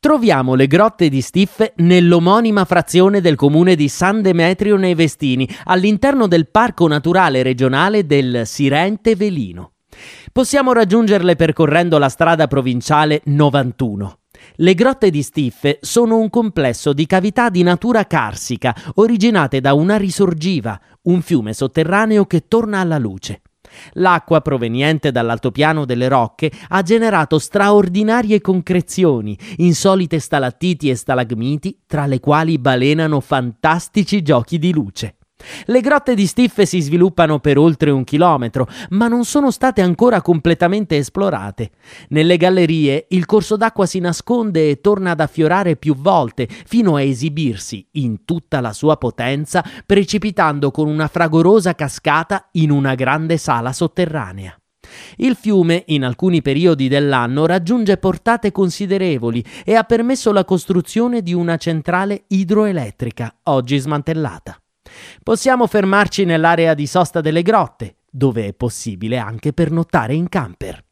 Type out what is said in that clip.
Troviamo le grotte di Stiffe nell'omonima frazione del comune di San Demetrio nei Vestini, all'interno del Parco Naturale Regionale del Sirente Velino. Possiamo raggiungerle percorrendo la strada provinciale 91. Le grotte di Stiffe sono un complesso di cavità di natura carsica, originate da una risorgiva, un fiume sotterraneo che torna alla luce. L'acqua proveniente dall'altopiano delle rocche ha generato straordinarie concrezioni, insolite stalattiti e stalagmiti, tra le quali balenano fantastici giochi di luce. Le grotte di Stiffe si sviluppano per oltre un chilometro, ma non sono state ancora completamente esplorate. Nelle gallerie il corso d'acqua si nasconde e torna ad affiorare più volte, fino a esibirsi in tutta la sua potenza, precipitando con una fragorosa cascata in una grande sala sotterranea. Il fiume, in alcuni periodi dell'anno, raggiunge portate considerevoli e ha permesso la costruzione di una centrale idroelettrica, oggi smantellata. Possiamo fermarci nell'area di sosta delle grotte, dove è possibile anche pernottare in camper.